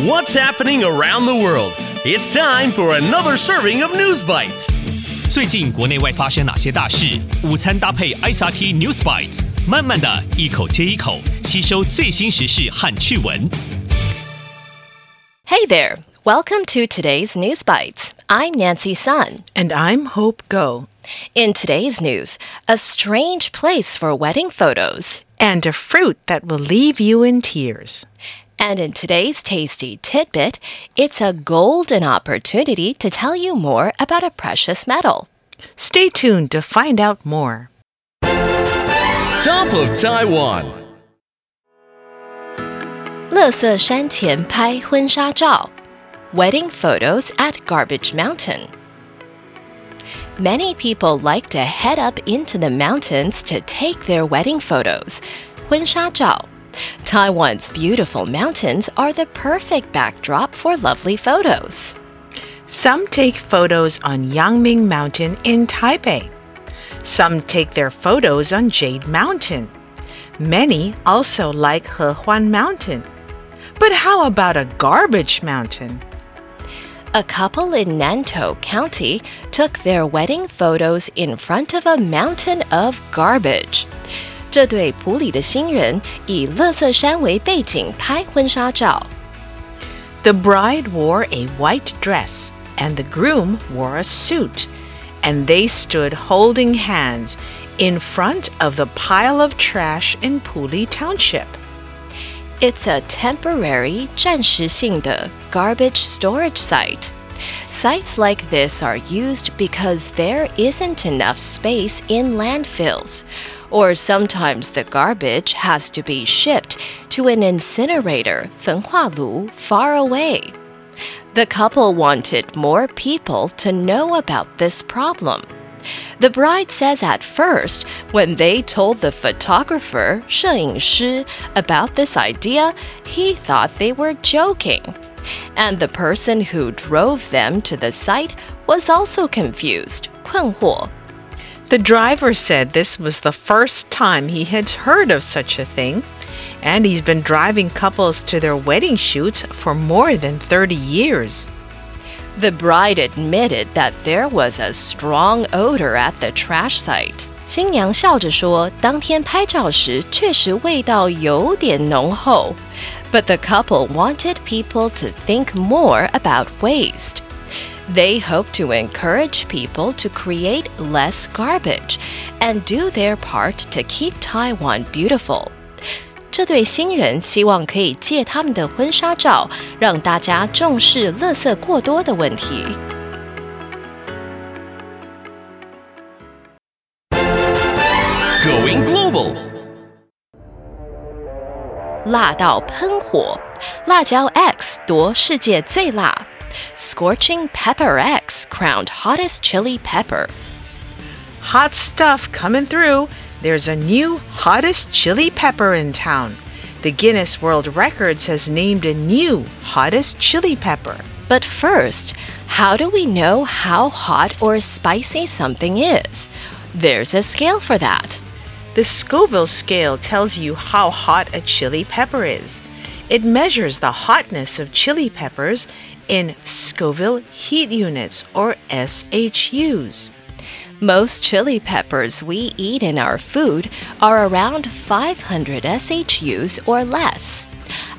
What's happening around the world? It's time for another serving of News Bites. 最近国内外发生哪些大事？午餐搭配 ICRT News Bites，慢慢的一口接一口吸收最新时事和趣闻。Hey there, welcome to today's News Bites. I'm Nancy Sun, and I'm Hope Ngo. In today's news, a strange place for wedding photos. And a fruit that will leave you in tears. And in today's tasty tidbit, it's a golden opportunity to tell you more about a precious metal. Stay tuned to find out more. Top of Taiwan. 乐色山前拍婚纱照 Wedding photos at Garbage Mountain. Many people like to head up into the mountains to take their wedding photos. 婚纱照 Taiwan's beautiful mountains are the perfect backdrop for lovely photos. Some take photos on Yangming Mountain in Taipei. Some take their photos on Jade Mountain. Many also like Hehuan Mountain. But how about a garbage mountain? A couple in Nantou County took their wedding photos in front of a mountain of garbage. 这对埔里的新人以乐色山为背景拍婚纱照。The bride wore a white dress, and the groom wore a suit, and they stood holding hands in front of the pile of trash in Puli Township. It's a temporary 暂时性的 garbage storage site. Sites like this are used because there isn't enough space in landfills or sometimes the garbage has to be shipped to an incinerator 焚化炉 far away. The couple wanted more people to know about this problem. The bride says at first, when they told the photographer, 摄影师, about this idea, he thought they were joking. And the person who drove them to the site was also confused, 困惑. The driver said this was the first time he had heard of such a thing, and he's been driving couples to their wedding shoots for more than 30 years. The bride admitted that there was a strong odor at the trash site. 新娘笑着说，当天拍照时确实味道有点浓厚。But the couple wanted people to think more about waste. They hope to encourage people to create less garbage and do their part to keep Taiwan beautiful. 这对新人希望可以借他们的婚纱照，让大家重视垃圾过多的问题。 Going global. 辣到喷火，辣椒 X 夺世界最辣 ，Scorching Pepper X crowned hottest chili pepper。Hot stuff coming through. There's a new hottest chili pepper in town. The Guinness World Records has named a new hottest chili pepper. But first, how do we know how hot or spicy something is? There's a scale for that. The Scoville scale tells you how hot a chili pepper is. It measures the hotness of chili peppers in Scoville heat units or SHUs. Most chili peppers we eat in our food are around 500 SHUs or less.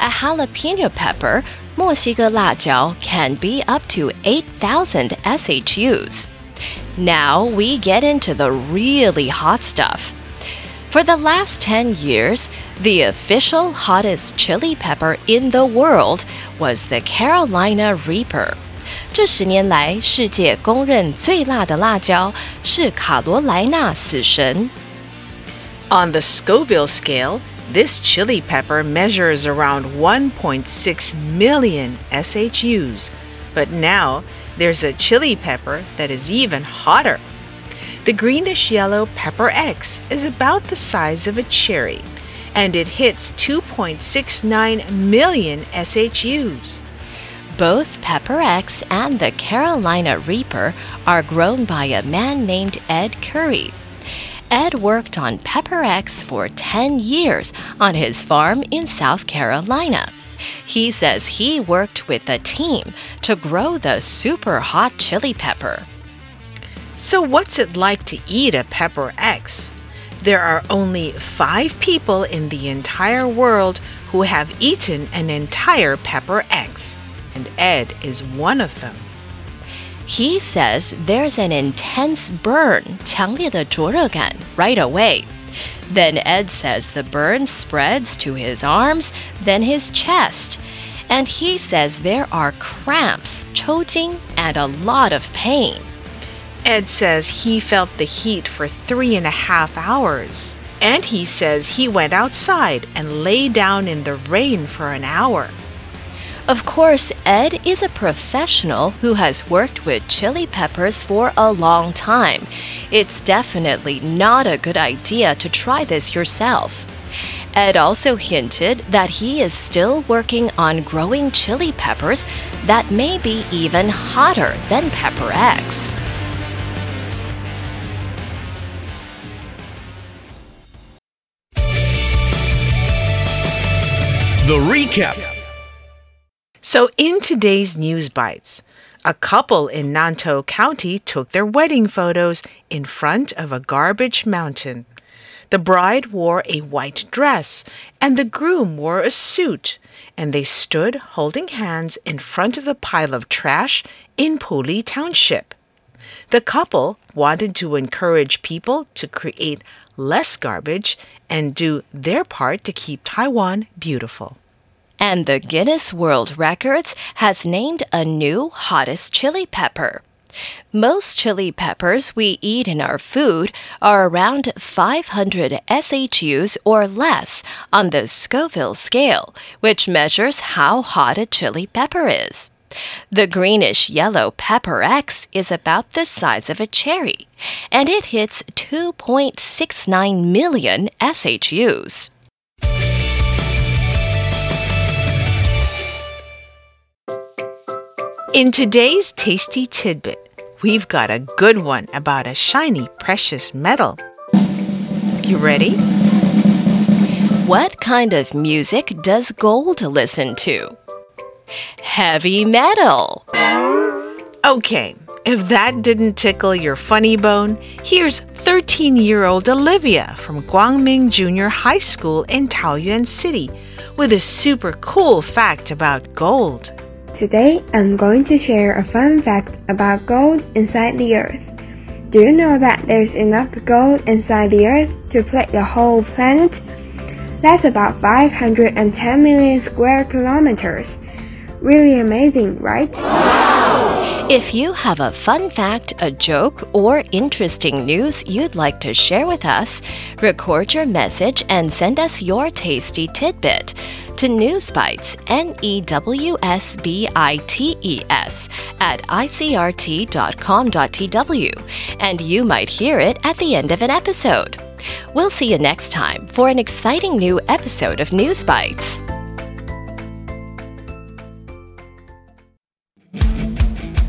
A jalapeno pepper, 墨西哥辣椒, can be up to 8,000 SHUs. Now we get into the really hot stuff. For the last 10 years, the official hottest chili pepper in the world was the Carolina Reaper. 这十年来，世界公认最辣的辣椒是卡罗莱纳死神。 On the Scoville scale, this chili pepper measures around 1.6 million SHUs. But now there's a chili pepper that is even hotter. The greenish yellow Pepper X is about the size of a cherry, and it hits 2.69 million SHUs. Both Pepper X and the Carolina Reaper are grown by a man named Ed Curry. Ed worked on Pepper X for 10 years on his farm in South Carolina. He says he worked with a team to grow the super hot chili pepper. So, what's it like to eat a pepper X? There are only five people in the entire world who have eaten an entire pepper X, and Ed is one of them. He says there's an intense burn, 强烈的灼热感, right away. Then Ed says the burn spreads to his arms, then his chest. And he says there are cramps, 抽筋, and a lot of pain. Ed says he felt the heat for three and a half hours. And he says he went outside and lay down in the rain for an hour. Of course, Ed is a professional who has worked with chili peppers for a long time. It's definitely not a good idea to try this yourself. Ed also hinted that he is still working on growing chili peppers that may be even hotter than Pepper X. The recap. So, in today's News Bites, a couple in Nantou County took their wedding photos in front of a garbage mountain. The bride wore a white dress, and the groom wore a suit, and they stood holding hands in front of the pile of trash in Puli Township. The couple wanted to encourage people to create less garbage and do their part to keep Taiwan beautiful. And the Guinness World Records has named a new hottest chili pepper. Most chili peppers we eat in our food are around 500 SHUs or less on the Scoville scale, which measures how hot a chili pepper is. The greenish yellow Pepper X is about the size of a cherry, and it hits 2.69 million SHUs. In today's tasty tidbit, we've got a good one about a shiny, precious metal. You ready? What kind of music does gold listen to? Heavy metal. Okay, if that didn't tickle your funny bone, here's 13 year old Olivia from Guangming Junior High School in Taoyuan City with a super cool fact about gold. Today, I'm going to share a fun fact about gold inside the earth. Do you know that there's enough gold inside the earth to plate the whole planet? That's about 510 million square kilometers. Really amazing, right? If you have a fun fact, a joke, or interesting news you'd like to share with us, record your message and send us your tasty tidbit to Newsbites, N E W S B I T E S, at icrt.com.tw, and you might hear it at the end of an episode. We'll see you next time for an exciting new episode of Newsbites.